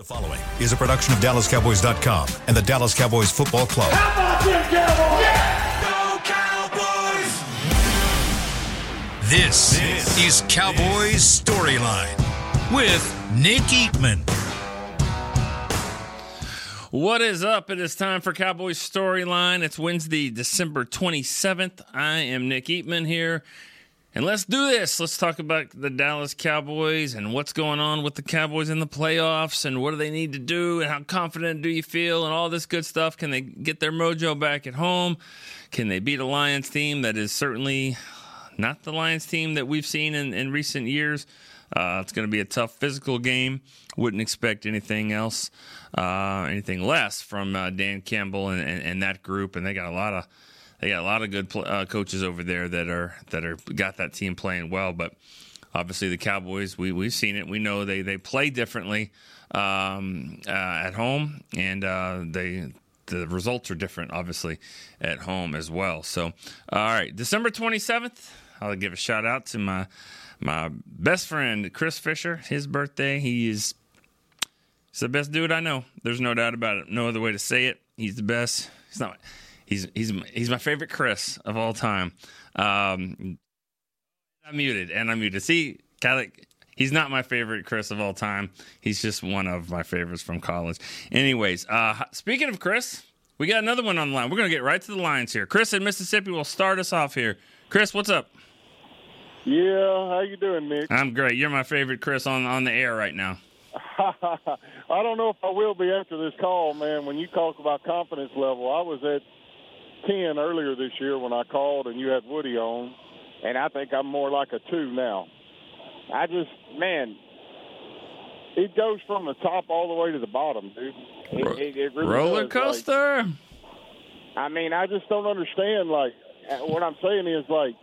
The following is a production of DallasCowboys.com and the Dallas Cowboys Football Club. How about them Cowboys? This, is Cowboys Storyline with Nick Eatman. What is up? It is time for Cowboys Storyline. It's Wednesday, December 27th. I am Nick Eatman here. And let's do this. Let's talk about the Dallas Cowboys and what's going on with the Cowboys in the playoffs and what do they need to do and how confident do you feel and all this good stuff. Can they get their mojo back at home? Can they beat a Lions team that is certainly not the Lions team that we've seen in, in recent years? Uh, it's going to be a tough physical game. Wouldn't expect anything else, uh, anything less from uh, Dan Campbell and, and, and that group. And they got a lot of they got a lot of good uh, coaches over there that are that are got that team playing well. But obviously, the Cowboys, we we've seen it. We know they they play differently um, uh, at home, and uh, they the results are different, obviously, at home as well. So, all right, December twenty seventh. I'll give a shout out to my my best friend Chris Fisher. His birthday. He is he's the best dude I know. There's no doubt about it. No other way to say it. He's the best. He's not. He's he's he's my favorite Chris of all time. Um, I'm muted and I'm muted. See, Cali, he's not my favorite Chris of all time. He's just one of my favorites from college. Anyways, uh, speaking of Chris, we got another one on the line. We're gonna get right to the lines here. Chris in Mississippi will start us off here. Chris, what's up? Yeah, how you doing, Nick? I'm great. You're my favorite Chris on on the air right now. I don't know if I will be after this call, man. When you talk about confidence level, I was at ten earlier this year when I called and you had Woody on, and I think I'm more like a two now. I just, man, it goes from the top all the way to the bottom, dude. It, it, it really Roller does. Like, coaster. I mean, I just don't understand. Like, what I'm saying is, like,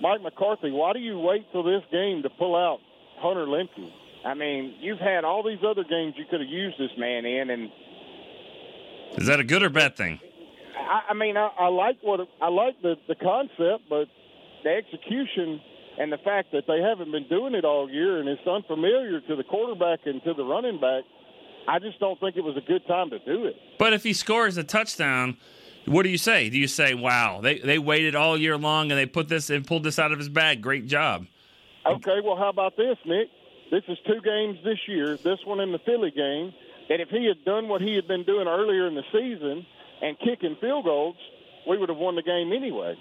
Mike McCarthy, why do you wait till this game to pull out Hunter Luepke? I mean, you've had all these other games you could have used this man in, and Is that a good or bad thing? I, I mean, I, I like what I like the the concept, but the execution and the fact that they haven't been doing it all year and it's unfamiliar to the quarterback and to the running back, I just don't think it was a good time to do it. But if he scores a touchdown, what do you say? Do you say, "Wow, they they waited all year long and they put this and pulled this out of his bag. Great job." Okay, well, how about this, Nick? This is two games this year. This one in the Philly game. And if he had done what he had been doing earlier in the season and kicking field goals, we would have won the game anyway.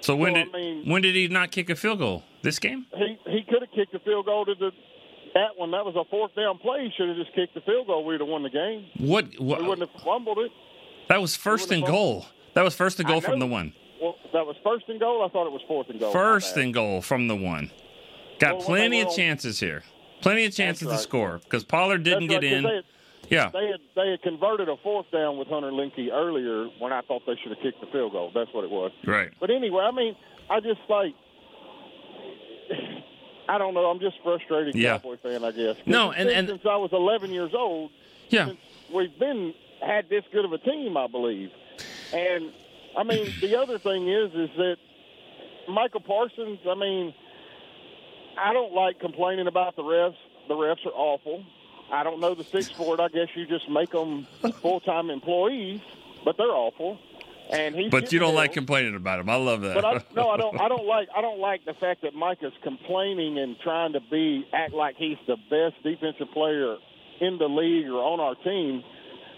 So when Well, did I mean- when did he not kick a field goal? This game? He he could have kicked a field goal to the that one. That was a fourth down play. He should have just kicked the field goal. We'd have won the game. What? We wouldn't have fumbled it. that was first and goal. That was first and goal from the one. Well, that was first and goal. I thought it was fourth and goal. First and goal from the one. Got Well, plenty of chances here. Plenty of chances to right. score because Pollard didn't That's get right, in. 'Cause They had, yeah. they had they had converted a fourth down with Hunter Luepke earlier when I thought they should have kicked the field goal. That's what it was. Right. But anyway, I mean, I just like. I don't know. I'm just frustrated Yeah. Cowboy fan, I guess. No, and- and- since I was 11 years old, Yeah. since we've been had this good of a team, I believe. And I mean, the other thing is, is that Micah Parsons. I mean, I don't like complaining about the refs. The refs are awful. I don't know the fix for it. I guess you just make them full time employees, but they're awful. And he's But you don't like complaining about him. I love that. But I, no, I don't. I don't like. I don't like the fact that Mike is complaining and trying to be act like he's the best defensive player in the league or on our team,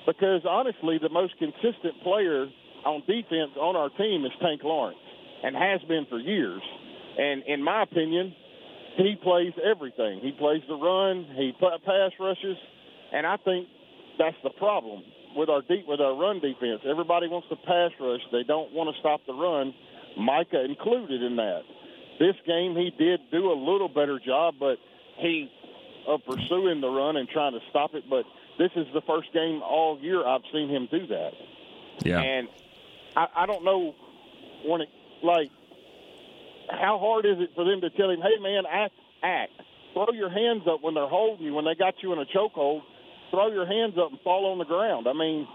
because honestly, the most consistent player on defense on our team is Tank Lawrence, and has been for years. And in my opinion, he plays everything. He plays the run. He pass rushes, and I think that's the problem with our deep with our run defense. Everybody wants to pass rush. They don't want to stop the run. Micah included in that. This game he did do a little better job, but he of pursuing the run and trying to stop it. But this is the first game all year I've seen him do that. yeah. And I, I don't know when it like how hard is it for them to tell him, "Hey, man, act, act, throw your hands up when they're holding you when they got you in a chokehold, throw your hands up and fall on the ground." I mean,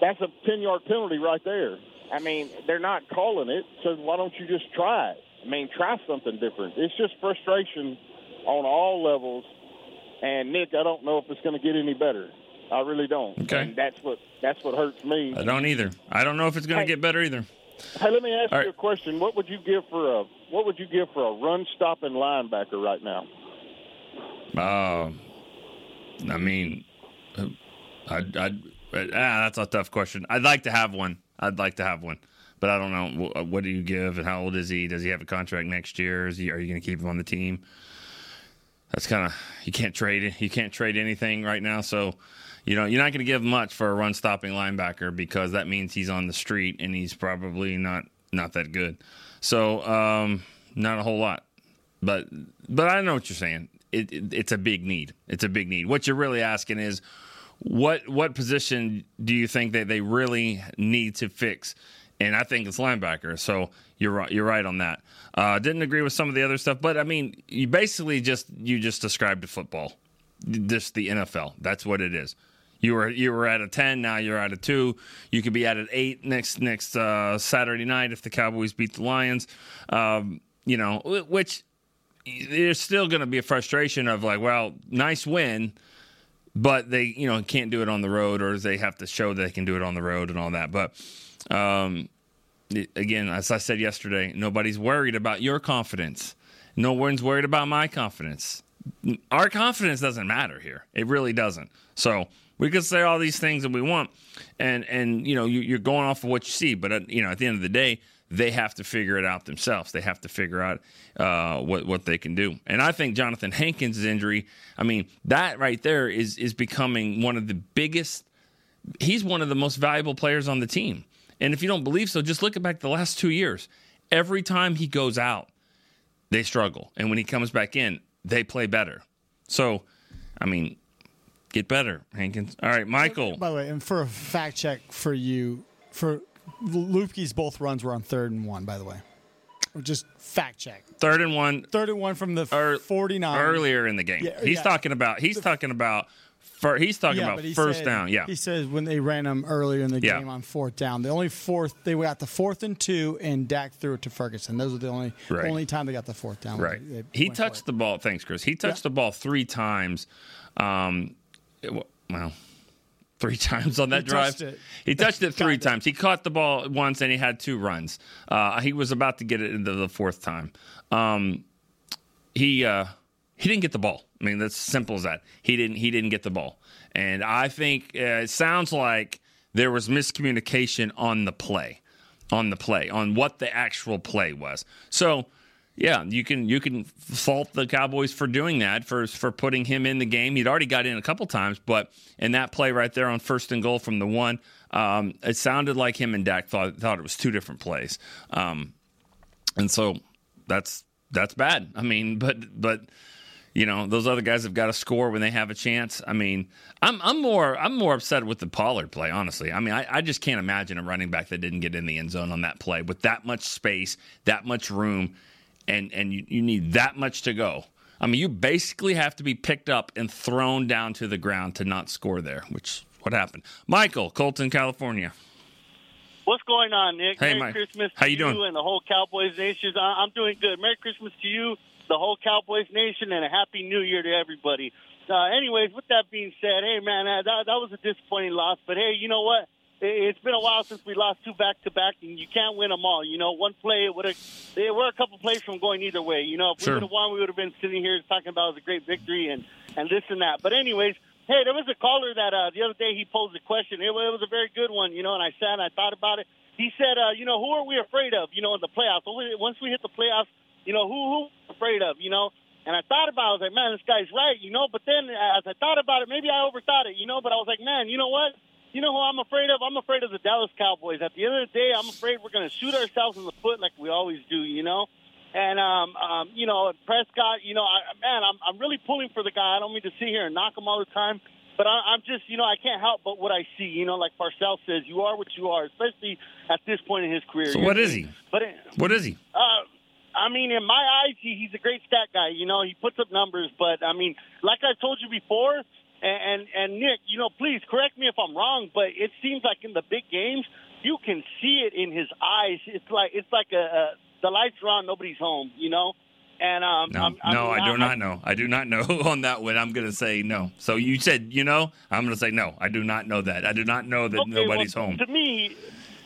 that's a ten yard penalty right there. I mean, they're not calling it, so why don't you just try it? I mean, try something different. It's just frustration on all levels And Nick, I don't know if it's going to get any better. I really don't. Okay. And that's what that's what hurts me. I don't either. I don't know if it's going to Hey. get better either. Hey, let me ask All you right. a question. What would you give for a what would you give for a run stopping linebacker right now? Uh, I mean, I'd, I'd, ah, that's a tough question. I'd like to have one. I'd like to have one, but I don't know. Wh- What do you give, and how old is he? Does he have a contract next year? Is he? Are you going to keep him on the team? That's kind of you can't trade it. You can't trade anything right now, so you know you're not going to give much for a run stopping linebacker because that means he's on the street and he's probably not not that good. So um, not a whole lot but but I know what you're saying. It, it, it's a big need. It's a big need. What you're really asking is what what position do you think that they really need to fix? And I think it's linebacker. So you're right. You're right on that. Uh, didn't agree with some of the other stuff, but I mean, you basically just you just described football, just the NFL. That's what it is. You were you were at a ten. Now you're at a two. You could be at an eight next next uh, Saturday night if the Cowboys beat the Lions. Um, you know, which there's still going to be a frustration of like, well, nice win, but they you know can't do it on the road, or they have to show they can do it on the road and all that. But um, again, as I said yesterday, nobody's worried about your confidence. No one's worried about my confidence. Our confidence doesn't matter here. It really doesn't. So we could say all these things that we want, and and you know you, you're going off of what you see. But at, you know at the end of the day, they have to figure it out themselves. They have to figure out uh, what what they can do. And I think Jonathan Hankins' injury. I mean that right there is is becoming one of the biggest he's one of the most valuable players on the team. And if you don't believe so, just look back the last two years. Every time he goes out, they struggle. And when he comes back in, they play better. So, I mean, get better, Hankins. All right, Michael. By the way, and for a fact check for you, for Luepke's both runs were on third and one. By the way, just fact check. Third and one Third and one from the ear- forty nine. earlier in the game. Yeah, he's yeah. talking about he's talking about he's talking Yeah, about he first said- down. Yeah. He says when they ran them earlier in the Yeah. game on fourth down, the only fourth they got the fourth and two, and Dak threw it to Ferguson. Those are the only Right. only time they got the fourth down. Right. They- they He touched the ball. Thanks, Chris. He touched Yeah. the ball three times. Um, it well, three times on that He drive. touched. He touched it three times. He caught the ball once and he had two runs. Uh, he was about to get it into the fourth time. Um, he uh, he didn't get the ball. I mean, that's simple as that. He didn't he didn't get the ball, and I think uh, it sounds like there was miscommunication on the play, on the play, on what the actual play was. So. Yeah, you can you can fault the Cowboys for doing that for for putting him in the game. He'd already got in a couple times, but in that play right there on first and goal from the one, um, it sounded like him and Dak thought thought it was two different plays. Um, and so that's that's bad. I mean, but but you know those other guys have got to score when they have a chance. I mean, I'm I'm more I'm more upset with the Pollard play, honestly. I mean, I, I just can't imagine a running back that didn't get in the end zone on that play with that much space, that much room, and and you, you need that much to go. I mean, you basically have to be picked up and thrown down to the ground to not score there, which what happened. Michael, Colton, California. What's going on, Nick? Hey, Merry Mike. Christmas How to you doing? and the whole Cowboys Nation. I'm doing good. Merry Christmas to you, the whole Cowboys Nation, and a Happy New Year to everybody. Uh, anyways, with that being said, hey, man, uh, that, that was a disappointing loss. But, hey, you know what? It- It's been a while since we lost two back-to-back, and you can't win them all. You know, one play, it would have they were a couple plays from going either way. You know, if Sure. we would have won, we would have been sitting here talking about it was a great victory and, and this and that. But anyways, hey, there was a caller that uh, the other day he posed a question. It, it was a very good one, you know, and I sat and I thought about it. He said, uh, you know, who are we afraid of, you know, in the playoffs? Once we hit the playoffs, you know, who who afraid of, you know? And I thought about it. I was like, man, this guy's right, you know. But then as I thought about it, maybe I overthought it, you know. But I was like, man, you know what? You know who I'm afraid of? I'm afraid of the Dallas Cowboys. At the end of the day, I'm afraid we're going to shoot ourselves in the foot like we always do, you know. And um, um, you know, Prescott, you know, I, man, I'm I'm really pulling for the guy. I don't mean to sit here and knock him all the time, but I, I'm just, you know, I can't help but what I see. You know, like Parcells says, you are what you are, especially at this point in his career. So what know? is he? But it, What is he? uh, I mean, in my eyes, he, he's a great stat guy. You know, he puts up numbers. But I mean, like I told you before, and and, and Nick, you know, please correct me if I'm wrong, but it seems like in the big games, you can see it in his eyes. It's like it's like a, a the lights are on, nobody's home. You know, And um, No, I'm, no, mean, I do not know. I do not know on that one. I'm going to say no. So you said you know. I'm going to say no. I do not know that. I do not know that Okay, nobody's well, home. To me,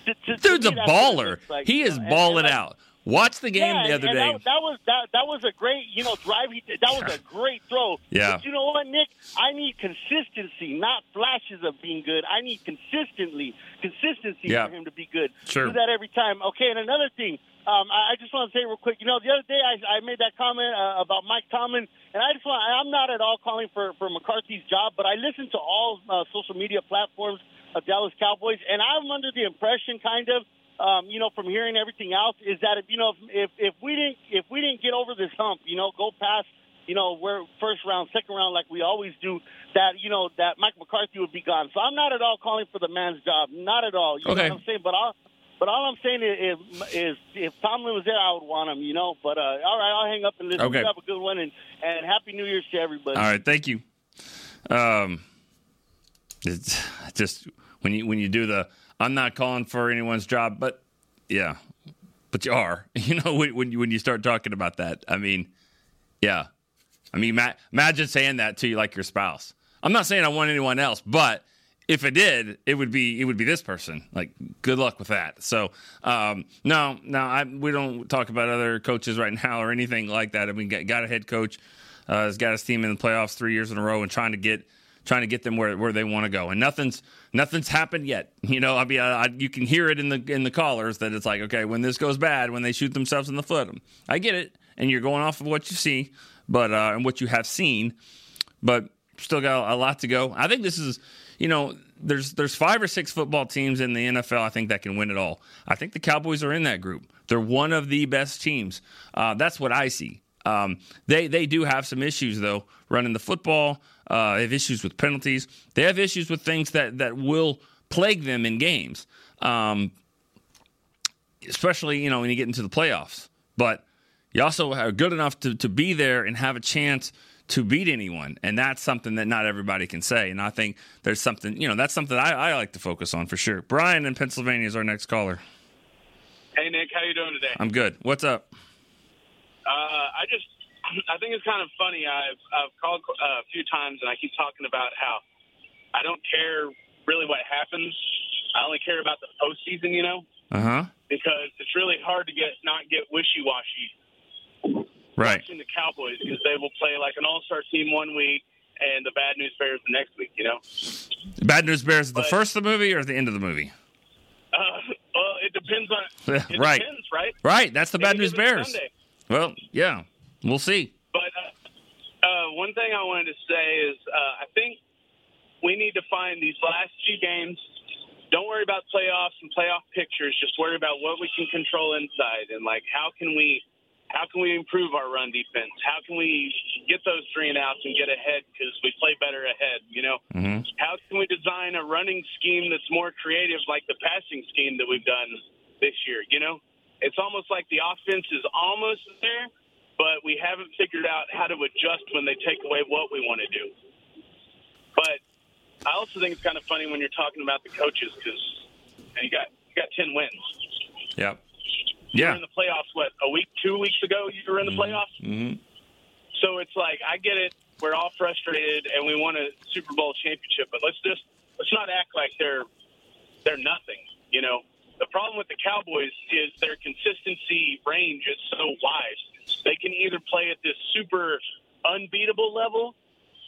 to, to, to Dude's a me, it baller. like, he is know, and- balling and I- out. Watch the game yeah, the other day. That, that was that, that was a great you know drive. He. That was a great throw. Yeah. But you know what, Nick? I need consistency, not flashes of being good. I need consistently consistency Yeah. for him to be good. Sure. Do that every time. Okay. And another thing, um, I, I just want to say real quick. You know, the other day I, I made that comment uh, about Mike Tomlin, and I just want. I'm not at all calling for for McCarthy's job, but I listen to all uh, social media platforms of Dallas Cowboys, and I'm under the impression, kind of um, you know, from hearing everything else, is that if you know if if we didn't if we didn't get over this hump, you know, go past you know where first round, second round, like we always do, that you know that Mike McCarthy would be gone. So I'm not at all calling for the man's job, not at all. You Okay. know what I'm saying? But all but all I'm saying is, is if Tomlin was there, I would want him. You know. But uh, all right, I'll hang up and listen. Okay. You have a good one, and and happy New Year's to everybody. All right, thank you. Um, it's just when you when you do the I'm not calling for anyone's job, but yeah, but you are. You know when when you, when you start talking about that, I mean, yeah, I mean, ma- imagine saying that to you like your spouse. I'm not saying I want anyone else, but if it did, it would be it would be this person. Like, good luck with that. So, um, no, no, I, we don't talk about other coaches right now or anything like that. I mean, got, got a head coach uh, has got his team in the playoffs three years in a row and trying to get trying to get them where, where they want to go. And nothing's nothing's happened yet. You know, I mean, I, I, you can hear it in the in the callers that it's like, okay, when this goes bad, when they shoot themselves in the foot, I get it, and you're going off of what you see, but uh, and what you have seen, but still got a lot to go. I think this is, you know, there's there's five or six football teams in the NFL. I think that can win it all. I think the Cowboys are in that group. They're one of the best teams. Uh, that's what I see. Um, they they do have some issues though running the football. Uh, they have issues with penalties. They have issues with things that that will plague them in games, um, especially you know when you get into the playoffs. But you also are good enough to to be there and have a chance to beat anyone, and that's something that not everybody can say. And I think there's something you know that's something I, I like to focus on for sure. Brian in Pennsylvania is our next caller. Hey Nick, how you doing today? I'm good. What's up? Uh, I just I think it's kind of funny. I've I've called uh, a few times and I keep talking about how I don't care really what happens. I only care about the postseason, you know, Uh huh. because it's really hard to get not get wishy washy Right. watching the Cowboys because they will play like an all star team one week and the Bad News Bears the next week, you know. Bad News Bears at the first of the movie or at the end of the movie? Uh, well, it depends on it right. depends, right? Right. That's the Bad News Bears. Sunday. Well, yeah. We'll see. But uh, uh, one thing I wanted to say is uh, I think we need to find these last few games. Don't worry about playoffs and playoff pictures. Just worry about what we can control inside and like how can we how can we improve our run defense? How can we get those three and outs and get ahead because we play better ahead? You know, hmm how can we design a running scheme that's more creative, like the passing scheme that we've done this year? You know, it's almost like the offense is almost there, but we haven't figured out how to adjust when they take away what we want to do. But I also think it's kind of funny when you're talking about the coaches because you got you got ten wins. Yep. Were Yeah. in the playoffs. What a week, two weeks ago, you were in the playoffs. hmm So it's like I get it. We're all frustrated and we want a Super Bowl championship, but let's just let's not act like they're they're nothing. You know, the problem with the Cowboys is their consistency range is so wide. They can either play at this super unbeatable level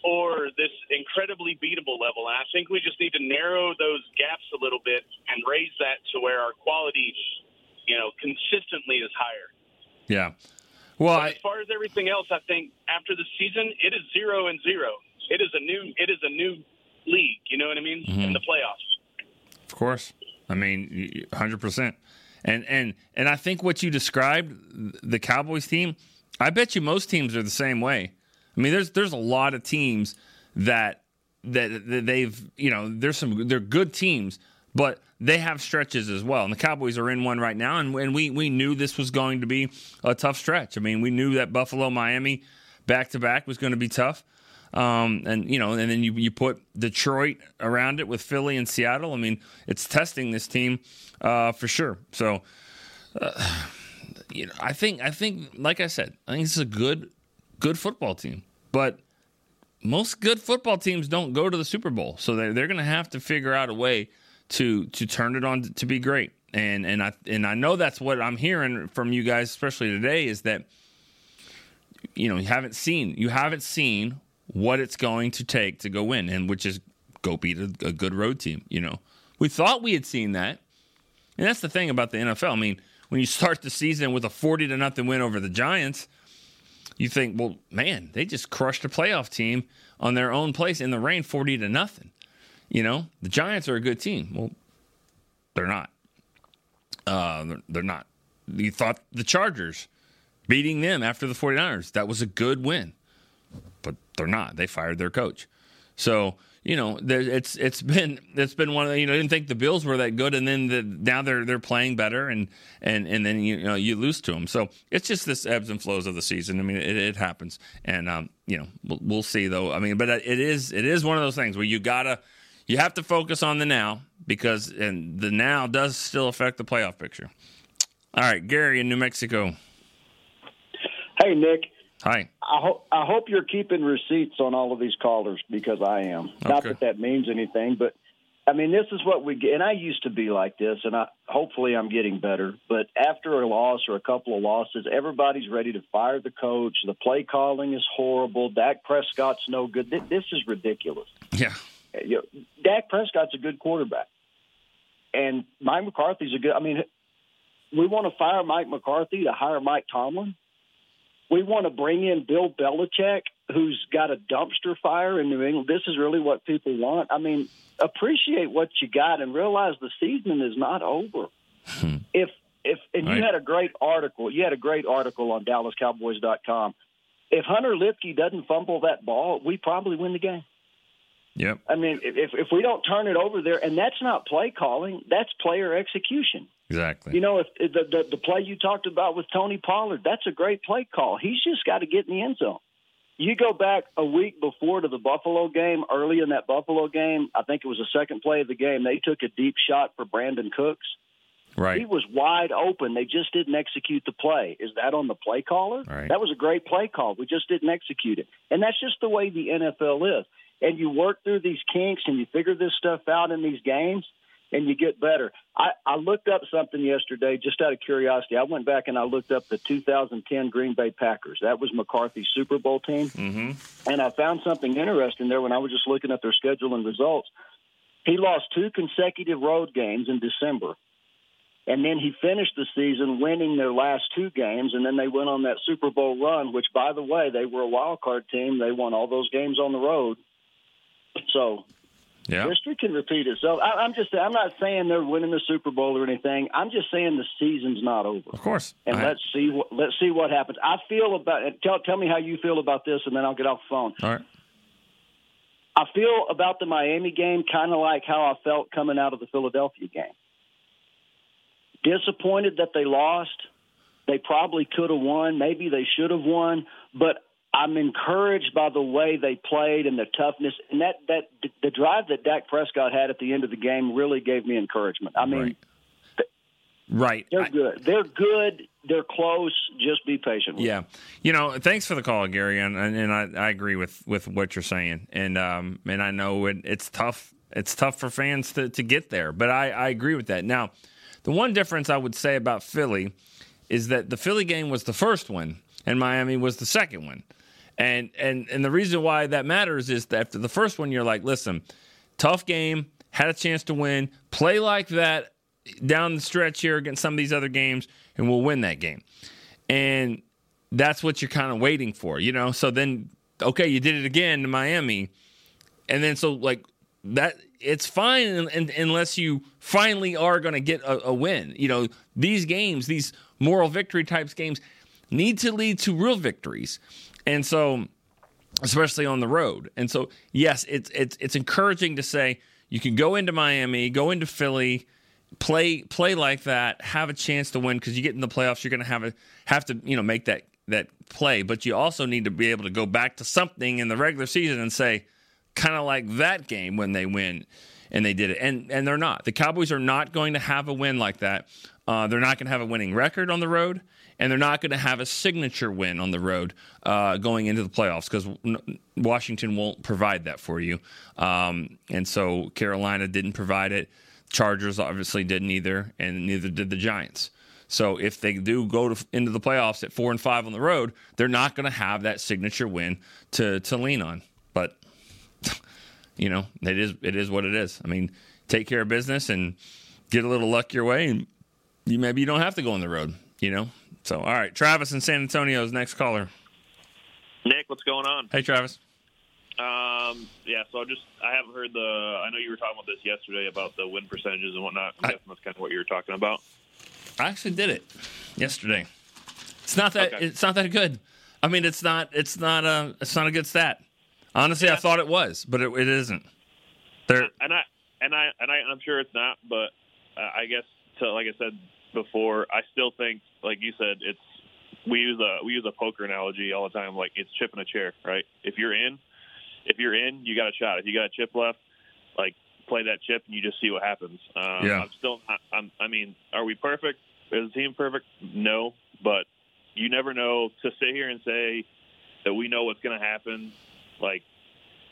or this incredibly beatable level. And I think we just need to narrow those gaps a little bit and raise that to where our quality, you know, consistently is higher. Yeah. Well, I, as far as everything else, I think after the season, it is zero and zero. It is a new, it is a new league. You know what I mean? Mm-hmm. In the playoffs. of course. I mean, hundred percent. And and and I think what you described, the Cowboys team, I bet you most teams are the same way. I mean, there's there's a lot of teams that that, that they've you know there's some they're good teams, but they have stretches as well. And the Cowboys are in one right now, and, and we we knew this was going to be a tough stretch. I mean, we knew that Buffalo, Miami, back to back was going to be tough. Um, and you know, and then you you put Detroit around it with Philly and Seattle. I mean, it's testing this team uh, for sure. So, uh, you know, I think I think like I said, I think this is a good good football team, but most good football teams don't go to the Super Bowl, so they're they're going to have to figure out a way to to turn it on to be great. And and I and I know that's what I'm hearing from you guys, especially today, is that you know you haven't seen you haven't seen what it's going to take to go win, and which is go beat a, a good road team. You know, we thought we had seen that, and that's the thing about the NFL. I mean, when you start the season with a forty to nothing win over the Giants, you think, well, man, they just crushed a playoff team on their own place in the rain, forty to nothing. You know, the Giants are a good team. Well, they're not. Uh, they're, they're not. You thought the Chargers beating them after the 49ers, that was a good win. But they're not. They fired their coach. So, you know, there, it's it's been it's been one of the, you know, I didn't think the Bills were that good and then the, now they're they're playing better and and and then you, you know you lose to them. So, it's just this ebbs and flows of the season. I mean, it, it happens. And um, you know, we'll, we'll see though. I mean, but it is it is one of those things where you got to you have to focus on the now because and the now does still affect the playoff picture. All right, Gary in New Mexico. Hey, Nick. Hi. I hope I hope you're keeping receipts on all of these callers because I am. Not that that means anything, but I mean this is what we get. And I used to be like this, and I hopefully I'm getting better. But after a loss or a couple of losses, everybody's ready to fire the coach. The play calling is horrible. Dak Prescott's no good. Th- This is ridiculous. Yeah. Eh, you know, Dak Prescott's a good quarterback, and Mike McCarthy's a good. I mean, we want to fire Mike McCarthy to hire Mike Tomlin. We want to bring in Bill Belichick, who's got a dumpster fire in New England. This is really what people want. I mean, appreciate what you got and realize the season is not over. Hmm. if if and Right. you had a great article, you had a great article on DallasCowboys.com. If Hunter Luepke doesn't fumble that ball, we probably win the game. Yep. I mean, if if we don't turn it over there, and that's not play calling, that's player execution. Exactly. You know, if the, the the play you talked about with Tony Pollard, that's a great play call. He's just got to get in the end zone. You go back a week before to the Buffalo game, early in that Buffalo game, I think it was the second play of the game. They took a deep shot for Brandin Cooks. Right. He was wide open. They just didn't execute the play. Is that on the play caller? Right. That was a great play call. We just didn't execute it. And that's just the way the NFL is. And you work through these kinks and you figure this stuff out in these games and you get better. I, I looked up something yesterday just out of curiosity. I went back and I looked up the 2010 Green Bay Packers. That was McCarthy's Super Bowl team. Mm-hmm. And I found something interesting there when I was just looking at their schedule and results. He lost two consecutive road games in December. And then he finished the season winning their last two games, and then they went on that Super Bowl run, which, by the way, they were a wild card team. They won all those games on the road. So Yeah. history can repeat itself. I, I'm just I'm not saying they're winning the Super Bowl or anything. I'm just saying the season's not over Of course. and let's see what let's see what happens. I feel about tell tell me how you feel about this, and then I'll get off the phone. all right. I feel about the Miami game kind of like how I felt coming out of the Philadelphia game. Disappointed that they lost. They probably could have won. Maybe they should have won, but I'm encouraged by the way they played and the toughness and that that the drive that Dak Prescott had at the end of the game really gave me encouragement. I mean, Right. They're good. They're good. They're close. Just be patient. With Yeah, you know, thanks for the call, Gary, and, and I, I agree with, with what you're saying, and um, and I know it, it's tough. It's tough for fans to, to get there, but I, I agree with that. Now, the one difference I would say about Philly is that the Philly game was the first one, and Miami was the second one, and and and the reason why that matters is that after the first one, you're like, listen, tough game, had a chance to win, play like that down the stretch here against some of these other games, and we'll win that game. And that's what you're kind of waiting for, you know? So then, okay, you did it again to Miami. And then, so like that, it's fine un- un- unless you finally are going to get a, a win. You know, these games, these moral victory types games, need to lead to real victories. And so, especially on the road. And so, yes, it's it's it's encouraging to say you can go into Miami, go into Philly, play play like that, have a chance to win because you get in the playoffs, you're going to have a have to you know make that that play, but you also need to be able to go back to something in the regular season and say kind of like that game when they win and they did it. And and they're not. The Cowboys are not going to have a win like that. Uh, they're not going to have a winning record on the road, and they're not going to have a signature win on the road uh, going into the playoffs because Washington won't provide that for you. Um, and so Carolina didn't provide it. Chargers obviously didn't either, and neither did the Giants. So if they do go to, into the playoffs at four and five on the road, they're not going to have that signature win to to lean on. But you know, it is it is what it is. I mean, take care of business and get a little luck your way, and you maybe you don't have to go on the road. You know. So all right, Travis in San Antonio's next caller. Nick, what's going on? Hey, Travis. Um, yeah, so I just I haven't heard the. I know you were talking about this yesterday about the win percentages and whatnot. I'm I, guessing that's kind of what you were talking about. I actually did it yesterday. It's not that okay. it's not that good. I mean, it's not it's not a it's not a good stat. Honestly, yeah. I thought it was, but it, it isn't. There and I and I and I I'm sure it's not, but uh, I guess to, like I said before, I still think, like you said, it's we use a we use a poker analogy all the time. Like it's chipping a chair, right? If you're in, if you're in, you got a shot. If you got a chip left, like play that chip and you just see what happens. Um, yeah. I'm still. Not, I'm, I mean, are we perfect? Is the team perfect? No, but you never know. To sit here and say that we know what's going to happen like,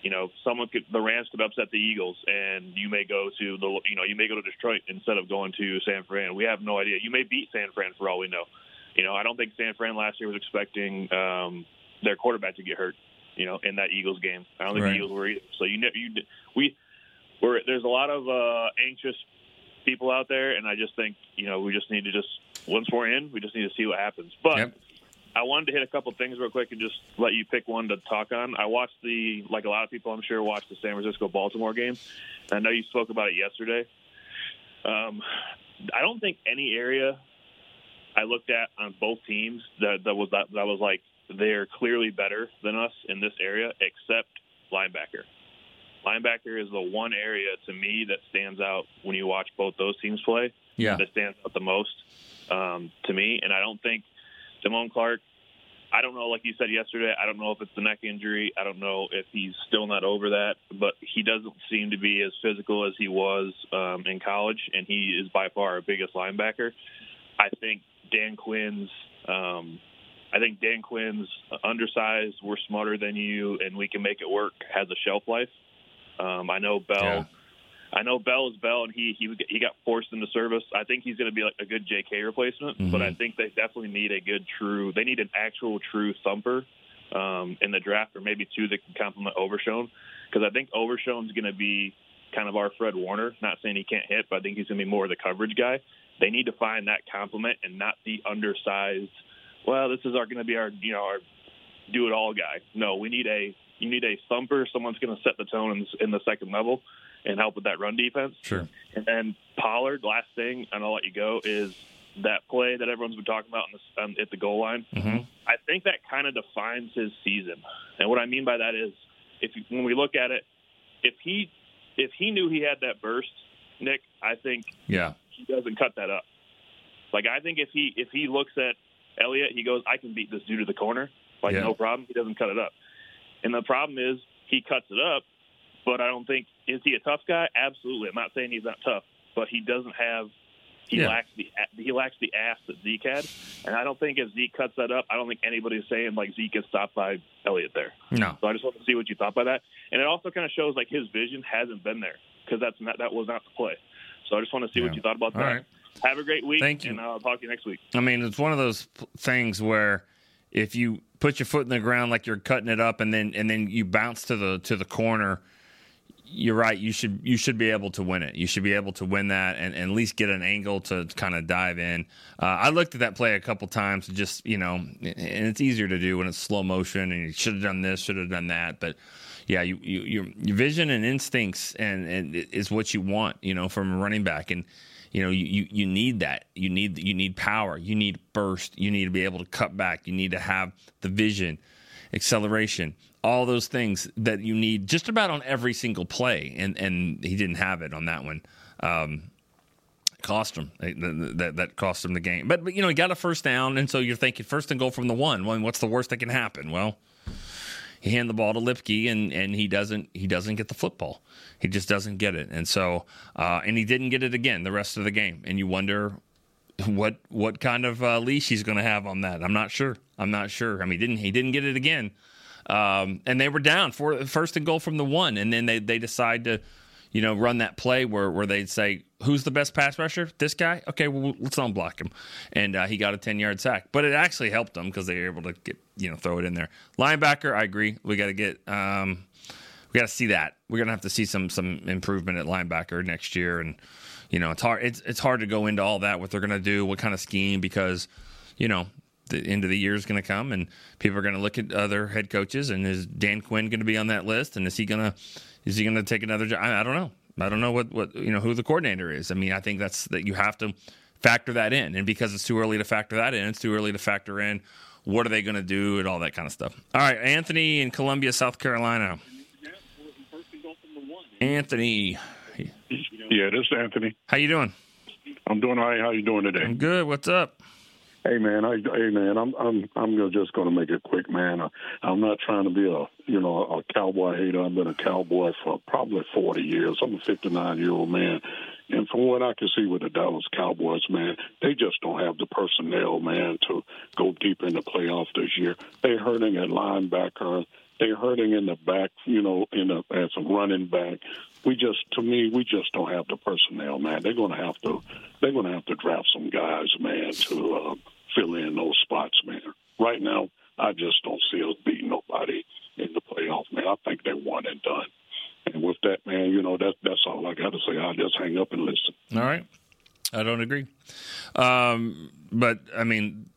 you know, someone could the Rams could upset the Eagles, and you may go to the you know you may go to Detroit instead of going to San Fran. We have no idea. You may beat San Fran for all we know. You know, I don't think San Fran last year was expecting um, their quarterback to get hurt. You know, in that Eagles game, I don't think right. the Eagles were either. So you know, you we we're there's a lot of uh, anxious people out there, and I just think you know we just need to just once we're in, we just need to see what happens. But yep. I wanted to hit a couple things real quick and just let you pick one to talk on. I watched the, like a lot of people, I'm sure, watched the San Francisco Baltimore game. I know you spoke about it yesterday. Um, I don't think any area I looked at on both teams that, that was that, that was like they're clearly better than us in this area, except linebacker. Linebacker is the one area to me that stands out when you watch both those teams play. Yeah, that stands out the most um, to me, and I don't think Damone Clark I don't know, like you said yesterday, I don't know if it's the neck injury. I don't know if he's still not over that, but he doesn't seem to be as physical as he was um, in college, and he is by far our biggest linebacker. I think Dan Quinn's. Um, I think Dan Quinn's undersized. We're smarter than you, and we can make it work. Has a shelf life. Um, I know Bell. Yeah. I know Bell is Bell, and he he he got forced into service. I think he's going to be like a good J.K. replacement, mm-hmm. but I think they definitely need a good true. They need an actual true thumper um, in the draft, or maybe two that can complement Overshown, because I think Overshown's going to be kind of our Fred Warner. Not saying he can't hit, but I think he's going to be more of the coverage guy. They need to find that complement and not the undersized. Well, this is our going to be our you know our do it all guy. No, we need a you need a thumper. Someone's going to set the tone in, in the second level and help with that run defense. Sure. And then Pollard, last thing, and I'll let you go, is that play that everyone's been talking about the, um, at the goal line. Mm-hmm. I think that kind of defines his season. And what I mean by that is, if when we look at it, if he if he knew he had that burst, Nick, I think yeah he doesn't cut that up. Like I think if he if he looks at Elliott, he goes, I can beat this dude to the corner, like Yeah. no problem. He doesn't cut it up. And the problem is he cuts it up, but I don't think is he a tough guy? Absolutely. I'm not saying he's not tough, but he doesn't have he Yeah. lacks the he lacks the ass that Zeke had, and I don't think if Zeke cuts that up, I don't think anybody's saying like Zeke gets stopped by Elliott there. No. So I just want to see what you thought by that, and it also kind of shows like his vision hasn't been there because that's not that was not the play. So I just want to see Yeah. what you thought about All that. right. Have a great week, Thank you. and I'll talk to you next week. I mean, it's one of those things where if you put your foot in the ground like you're cutting it up, and then and then you bounce to the to the corner, you're right. You should you should be able to win it. You should be able to win that and, and at least get an angle to kind of dive in. Uh, I looked at that play a couple times, just you know, and it's easier to do when it's slow motion, and you should have done this, should have done that, but. Yeah, you, you, your your vision and instincts and, and is what you want, you know, from a running back, and you know you, you, you need that. You need you need power. You need burst. You need to be able to cut back. You need to have the vision, acceleration, all those things that you need just about on every single play. And and he didn't have it on that one. Um, cost him that, that cost him the game. But, but you know he got a first down, and so you're thinking first and goal from the one. Well, what's the worst that can happen? Well, he hand the ball to Luepke and and he doesn't he doesn't get the football. He just doesn't get it, and so uh, and he didn't get it again the rest of the game. And you wonder what what kind of uh, leash he's going to have on that. I'm not sure. I'm not sure. I mean, he didn't he didn't get it again, um, and they were down for first and goal from the one, and then they they decide to you know, run that play where, where they'd say, who's the best pass rusher? This guy? Okay, well, let's unblock him. And uh, he got a 10 yard sack. But it actually helped them because they were able to get, you know, throw it in there. Linebacker, I agree. We got to get, um, we got to see that. We're to have to see some, some improvement at linebacker next year. And, you know, it's hard, it's, it's hard to go into all that, what they're to do, what kind of scheme, because, you know, the end of the year is going to come and people are going to look at other head coaches and is Dan Quinn going to be on that list and is he going to is he going to take another job? I, I, don't know. I don't know what, what you know who the coordinator is. I mean, I think that's that you have to factor that in, and because it's too early to factor that in, it's too early to factor in what are they going to do and all that kind of stuff. All right, Anthony in Columbia, South Carolina. Anthony. Yeah, this is Anthony. How you doing? I'm doing all right. How you doing today? I'm good. What's up? Hey man, I, hey man, I'm I'm I'm just going to make it quick, man. I, I'm not trying to be a you know a cowboy hater. I've been a cowboy for probably 40 years. I'm a 59 year old man, and from what I can see with the Dallas Cowboys, man, they just don't have the personnel, man, to go deep in the playoffs this year. They're hurting at linebacker. They're hurting in the back, you know, in a, as a running back. We just, to me, we just don't have the personnel, man. They're going to have to, they're going to have to draft some guys, man, to uh, fill in those spots, man. Right now, I just don't see us beating nobody in the playoffs, man. I think they're one and done. And with that, man, you know that that's all I got to say. I'll just hang up and listen. All right, I don't agree, um, but I mean,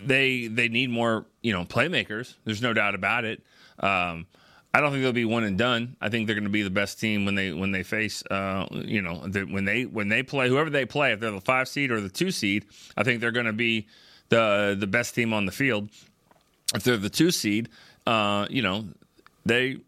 they they need more, you know, playmakers. There's no doubt about it. Um, I don't think they'll be one and done. I think they're going to be the best team when they when they face, uh, you know, the, when they when they play whoever they play. If they're the five seed or the two seed, I think they're going to be the the best team on the field. If they're the two seed, uh, you know, they,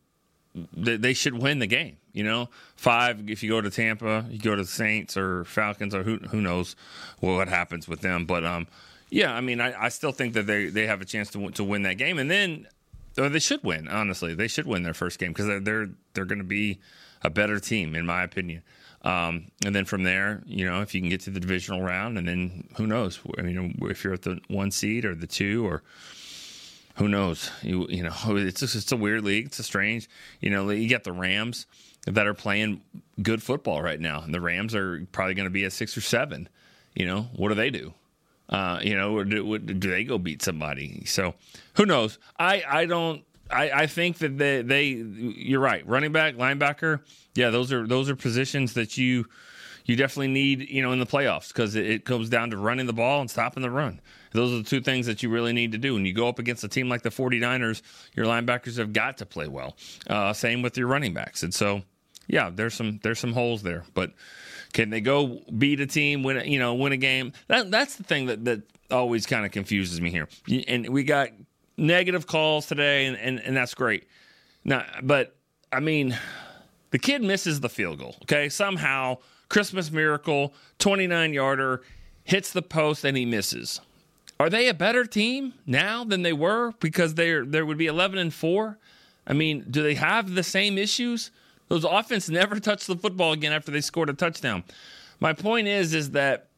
they they should win the game. You know, five. If you go to Tampa, you go to the Saints or Falcons or who who knows what happens with them. But um, yeah, I mean, I, I still think that they they have a chance to to win that game, and then or they should win. Honestly, they should win their first game because they're they're, going to be a better team, in my opinion. Um, and then from there, you know, if you can get to the divisional round, and then who knows? I mean, if you're at the one seed or the two, or who knows? You you know, it's just it's a weird league. It's a strange. You know, you got the Rams that are playing good football right now, and the Rams are probably going to be a six or seven. You know, what do they do? Uh, you know, do, do, they go beat somebody? So who knows? I, I don't. I, I think that they, they you're right. Running back, linebacker, yeah, those are those are positions that you you definitely need, you know, in the playoffs because it, it, comes down to running the ball and stopping the run. Those are the two things that you really need to do. When you go up against a team like the 49ers, your linebackers have got to play well. Uh, same with your running backs. And so, yeah, there's some there's some holes there, but can they go beat a team, win, a, you know, win a game? That that's the thing that that always kind of confuses me here. And we got negative calls today, and, and, and that's great. Now, but I mean, the kid misses the field goal. Okay, somehow Christmas miracle, twenty nine yarder, hits the post and he misses. Are they a better team now than they were because they're there would be eleven and four? I mean, do they have the same issues? Those offense never touched the football again after they scored a touchdown. My point is, is that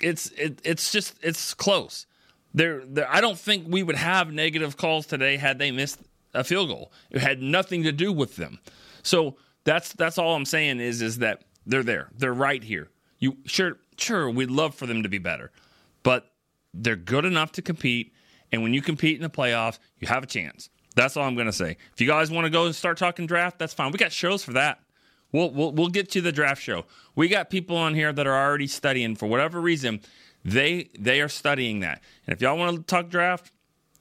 it's it, it's just it's close. There, I don't think we would have negative calls today had they missed a field goal. It had nothing to do with them. So that's that's all I'm saying is is that they're there. They're right here. You sure sure we'd love for them to be better, but they're good enough to compete. And when you compete in the playoffs, you have a chance. That's all I'm going to say. If you guys want to go and start talking draft, that's fine. We got shows for that. We'll, we'll we'll get to the draft show. We got people on here that are already studying for whatever reason. They they are studying that. And if y'all want to talk draft,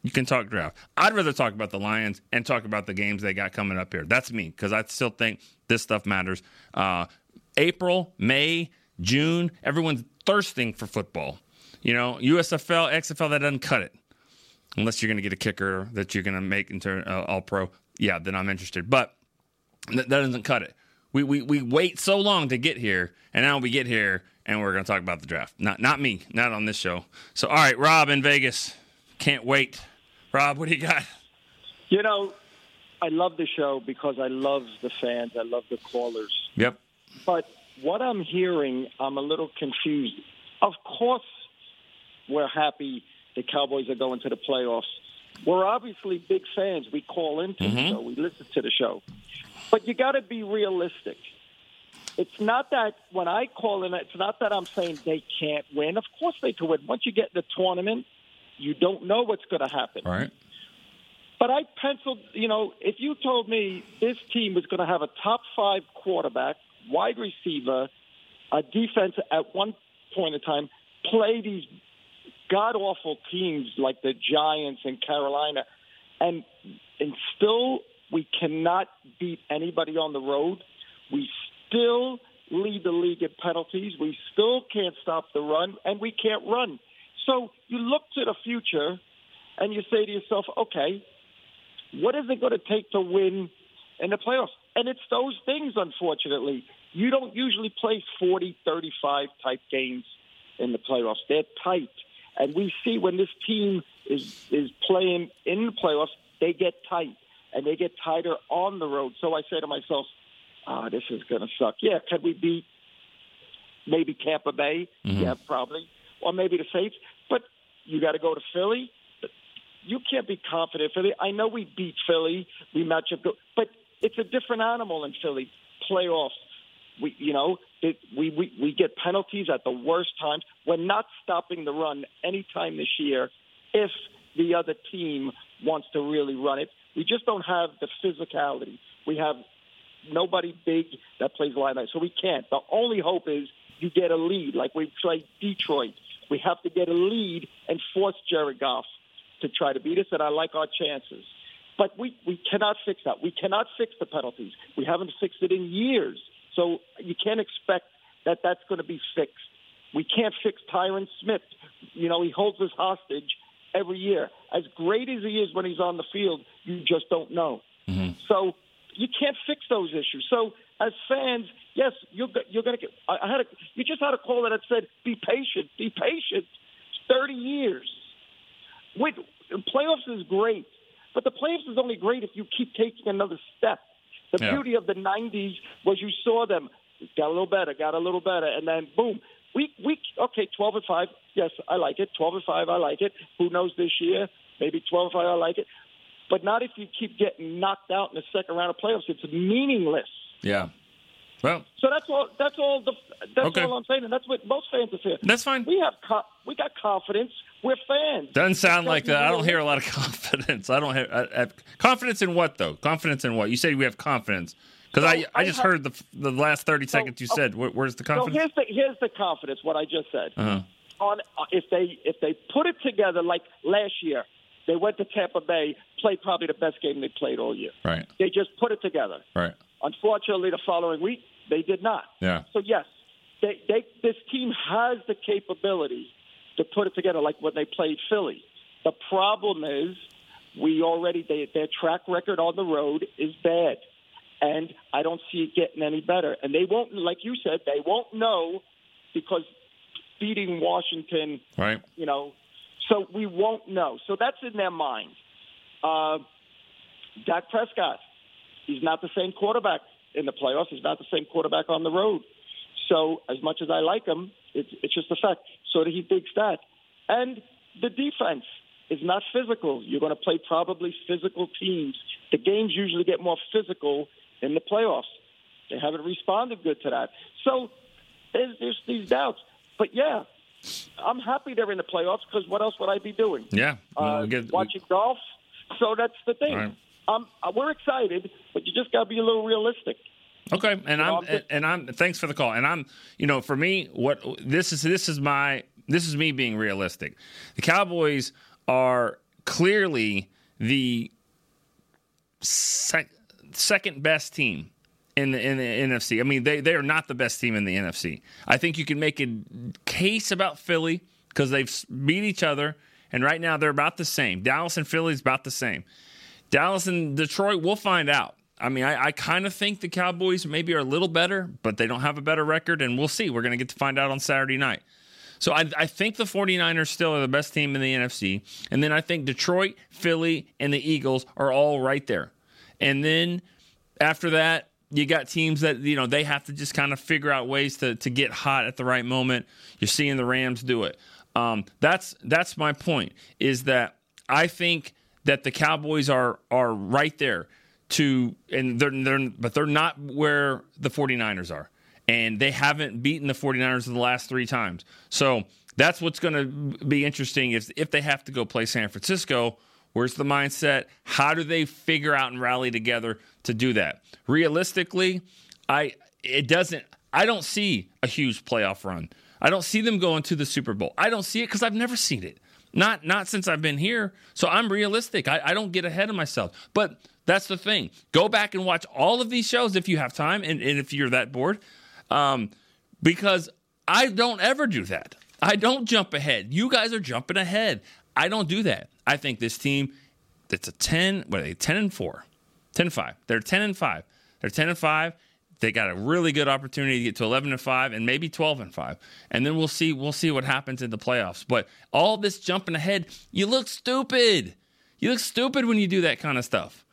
you can talk draft. I'd rather talk about the Lions and talk about the games they got coming up here. That's me because I still think this stuff matters. Uh, April, May, June, everyone's thirsting for football. You know, USFL, XFL, that doesn't cut it unless you're going to get a kicker that you're going to make into uh, all pro. Yeah, then I'm interested. But that, that doesn't cut it. We, we we wait so long to get here, and now we get here, and we're going to talk about the draft. Not not me, not on this show. So, all right, Rob in Vegas, can't wait. Rob, what do you got? You know, I love the show because I love the fans. I love the callers. Yep. But what I'm hearing, I'm a little confused. Of course, we're happy the Cowboys are going to the playoffs. We're obviously big fans. We call into the mm-hmm. show, we listen to the show. But you got to be realistic. It's not that when I call in, it's not that I'm saying they can't win. Of course they can win. Once you get in the tournament, you don't know what's going to happen. All right. But I penciled, you know, if you told me this team was going to have a top five quarterback, wide receiver, a defense at one point in time, play these god awful teams like the Giants and Carolina, and and still we cannot beat anybody on the road. We still lead the league in penalties. We still can't stop the run, and we can't run. So you look to the future, and you say to yourself, okay, what is it going to take to win in the playoffs? And it's those things, unfortunately. You don't usually play 40, 35 type games in the playoffs. They're tight. And we see when this team is, is playing in the playoffs, they get tight and they get tighter on the road. So I say to myself, ah, this is going to suck. Yeah, could we beat maybe Tampa Bay? Yeah, probably. Or maybe the Saints. But you got to go to Philly. You can't be confident Philly. I know we beat Philly. We match up, but it's a different animal in Philly. Playoffs. We, you know, it, we, we we get penalties at the worst times. We're not stopping the run anytime this year. If the other team wants to really run it, we just don't have the physicality. We have nobody big that plays linebacker, so we can't. The only hope is you get a lead, like we played Detroit. We have to get a lead and force Jared Goff to try to beat us, and I like our chances. But we, we cannot fix that. We cannot fix the penalties. We haven't fixed it in years. So you can't expect that that's going to be fixed. We can't fix Tyron Smith. You know, he holds us hostage every year. As great as he is when he's on the field, you just don't know. Mm-hmm. So you can't fix those issues. So as fans, yes, you're you're going to get. I had a, you just had a caller that said, "Be patient, be patient." Thirty years. Wait, playoffs is great, but the playoffs is only great if you keep taking another step. The Yeah. beauty of the '90s was you saw them got a little better, got a little better, and then boom. We we okay, twelve and five. Yes, I like it. Twelve and five, I like it. Who knows this year? Maybe twelve and five, I like it. But not if you keep getting knocked out in the second round of playoffs. It's meaningless. Yeah. Well, So that's all. That's all. The, that's Okay. all I'm saying, and that's what most fans are saying. That's fine. We have co- we got confidence. We're fans. doesn't sound like that. I don't hear a lot of confidence. I don't have I, I, confidence in what though. Confidence in what? You say we have confidence because I So I I just have- heard the the last thirty seconds you said. Where, where's the So confidence? here's the here's the confidence. What I just said. Uh-huh. On uh, if they if they put it together like last year, they went to Tampa Bay, played probably the best game they played all year. Right. They just put it together. Right. Unfortunately, the following week they did not. Yeah. So yes, they, they this team has the capability to put it together like when they played Philly. The problem is we already they, their track record on the road is bad, and I don't see it getting any better. And they won't, like you said, they won't know because beating Washington Right. you know, so we won't know. So that's in their mind. Uh, Dak Prescott, he's not the same quarterback in the playoffs. He's not the same quarterback on the road. So as much as I like him, it's, it's just a fact. So he thinks that. And the defense is not physical. You're going to play probably physical teams. The games usually get more physical in the playoffs. They haven't responded good to that. So there's, there's these doubts. But yeah, I'm happy they're in the playoffs because what else would I be doing? Yeah. Well, Uh, we get- we- watching golf. So that's the thing. Right. Um, uh, we're excited, but you just got to be a little realistic. Okay, and know, I'm I'm just- and I'm thanks for the call. And I'm you know for me what this is this is my this is me being realistic. The Cowboys are clearly the sec, second best team in the in the NFC. I mean they they are not the best team in the NFC. I think you can make a case about Philly because they've beat each other, and right now they're about the same. Dallas and Philly is about the same. Dallas and Detroit, we'll find out. I mean, I, I kind of think the Cowboys maybe are a little better, but they don't have a better record, and we'll see. We're going to get to find out on Saturday night. So I, I think the 49ers still are the best team in the NFC. And then I think Detroit, Philly, and the Eagles are all right there. And then after that, you got teams that you know they have to just kind of figure out ways to to get hot at the right moment. You're seeing the Rams do it. Um, that's that's my point. Is that I think that the Cowboys are are right there to and they're, they're but they're not where the 49ers are. And they haven't beaten the 49ers in the last 3 times. So that's what's going to be interesting is if they have to go play San Francisco, where's the mindset? How do they figure out and rally together to do that? Realistically, I it doesn't I don't see a huge playoff run. I don't see them going to the Super Bowl. I don't see it because I've never seen it. Not not since I've been here. So I'm realistic. I, I don't get ahead of myself. But that's the thing. Go back and watch all of these shows if you have time and, and if you're that bored. Um, because I don't ever do that. I don't jump ahead. You guys are jumping ahead. I don't do that. I think this team, it's a 10, what are they, 10 and 4, 10 and 5. They're 10 and 5. They're 10 and 5. They got a really good opportunity to get to 11 and 5 and maybe 12 and 5. And then we'll see we'll see what happens in the playoffs. But all this jumping ahead, you look stupid. You look stupid when you do that kind of stuff.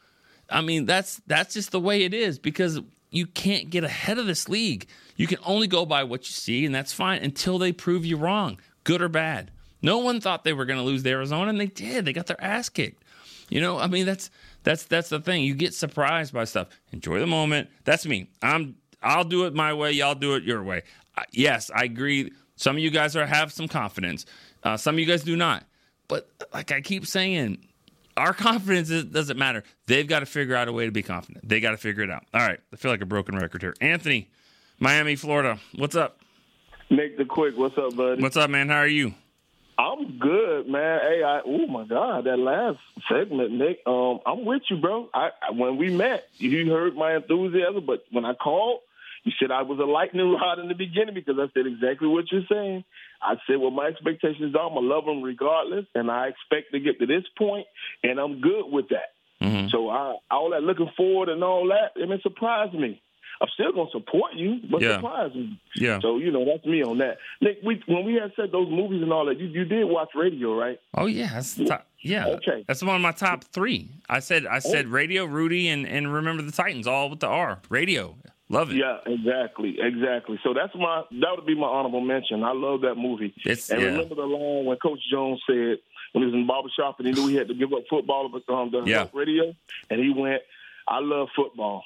I mean, that's that's just the way it is because you can't get ahead of this league. You can only go by what you see and that's fine until they prove you wrong, good or bad. No one thought they were going to lose to Arizona and they did. They got their ass kicked. You know, I mean that's that's that's the thing. You get surprised by stuff. Enjoy the moment. That's me. I'm I'll do it my way. Y'all do it your way. Yes, I agree. Some of you guys are have some confidence. Uh, some of you guys do not. But like I keep saying, our confidence is, doesn't matter. They've got to figure out a way to be confident. They got to figure it out. All right. I feel like a broken record here. Anthony, Miami, Florida. What's up? Nick the Quick. What's up, buddy? What's up, man? How are you? I'm good, man. Hey, I oh my god, that last segment, Nick. Um, I'm with you, bro. I, I when we met, you heard my enthusiasm, but when I called, you said I was a lightning rod in the beginning because I said exactly what you're saying. I said, well, my expectations are I'm gonna love them regardless, and I expect to get to this point, and I'm good with that. Mm-hmm. So I, all that looking forward and all that, I mean, surprised me. I'm still gonna support you, but Yeah. surprise me. Yeah. So you know that's me on that. Nick, we, when we had said those movies and all that, you, you did watch radio, right? Oh yeah, that's the top, yeah. Okay. That's one of my top three. I said I said radio, Rudy, and and remember the Titans, all with the R. Radio, love it. Yeah, exactly, exactly. So that's my that would be my honorable mention. I love that movie. It's- and yeah. remember the line when Coach Jones said when he was in the barber shop and he knew he had to give up football but um, the Yeah. radio, and he went, "I love football.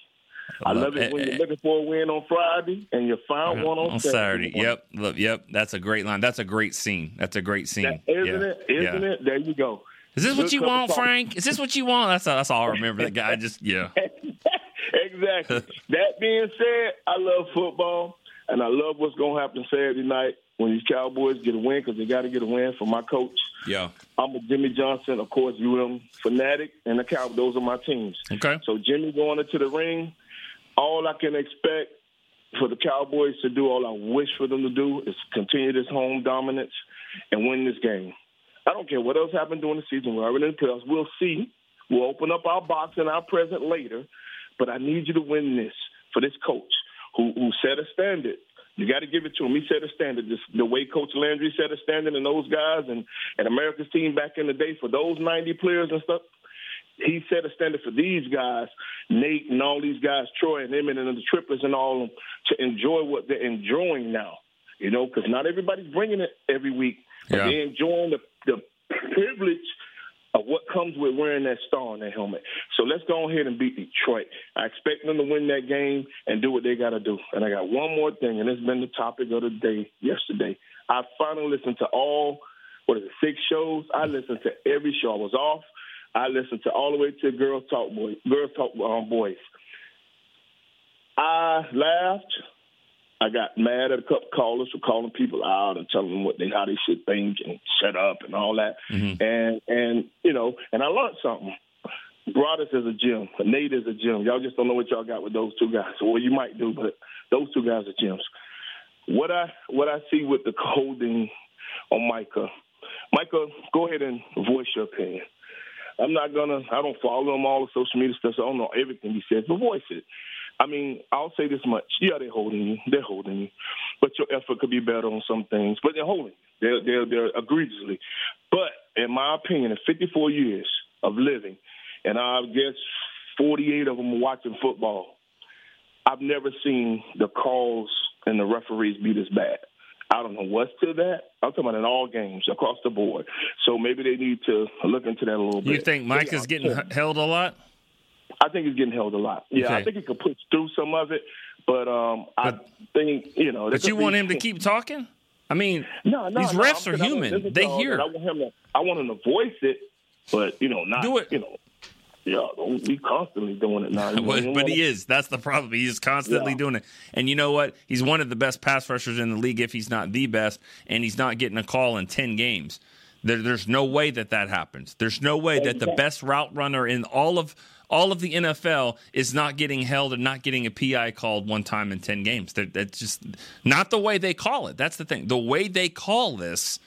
I love it when eh, you're looking for a win on Friday and you find one on, on Saturday. Yep, love, yep. That's a great line. That's a great scene. That's a great scene. That, isn't yeah. it? Isn't yeah. it? There you go. Is this what you want. Frank? Is this what you want? That's that's all I remember. That guy just yeah. exactly. that being said, I love football, and I love what's going to happen Saturday night when these Cowboys get a win because they got to get a win for my coach. Yeah. I'm a Jimmy Johnson, of course, UM fanatic, and the Cowboys. Those are my teams. Okay. So Jimmy going into the ring, all I can expect for the Cowboys to do, all I wish for them to do, is continue this home dominance and win this game. I don't care what else happened during the season. We're already in the playoffs. We'll see. We'll open up our box and our present later. But I need you to win this for this coach who, who set a standard. You got to give it to him. He set a standard. Just the way Coach Landry set a standard and those guys and, and America's team back in the day for those 90 players and stuff, he set a standard for these guys, Nate and all these guys, Troy and Emmitt and the triplets and all of them, to enjoy what they're enjoying now. You know, because not everybody's bringing it every week, but Yeah. they're enjoying the, the privilege of what comes with wearing that star on their helmet. So let's go ahead and beat Detroit. I expect them to win that game and do what they got to do. And I got one more thing, and it's been the topic of the day yesterday. I finally listened to all, what is it, six shows. I listened to every show. I was off. I listened to all the way to Girls Talk Boys. Girls Talk um, Boys. I laughed. I got mad at a couple callers for calling people out and telling them what they how they should think and shut up and all that. Mm-hmm. And and you know, and I learned something. Broaddus is a gym. Nate is a gym. Y'all just don't know what y'all got with those two guys. Well, you might do, but those two guys are gyms. What I what I see with the holding on Micah, Micah, go ahead and voice your opinion. I'm not gonna. I don't follow him all the social media stuff, so I don't know everything he says, but voice it. I mean, I'll say this much: yeah, they're holding you, they're holding you, but your effort could be better on some things. But they're holding you. They're they're, they're egregiously. But in my opinion, in 54 years of living, and I guess 48 of them watching football. I've never seen the calls and the referees be this bad. I don't know what's to that. I'm talking about in all games across the board. So maybe they need to look into that a little bit. You think Mike is getting held a lot? I think he's getting held a lot. Yeah, Okay. I think he could push through some of it, but um, I think you know. But you want him to keep talking? I mean, No, no, these no, refs I'm are human. They hear. I want him to. I want him to voice it, but you know, not Do it. You know, yeah, don't be constantly doing it now. But, but he is. That's the problem. He's constantly Yeah. doing it. And you know what? He's one of the best pass rushers in the league, if he's not the best, and he's not getting a call in 10 games. There, there's no way that that happens. There's no way that the best route runner in all of all of the NFL is not getting held and not getting a PI called one time in 10 games. That- That's just not the way they call it. That's the thing. The way they call this,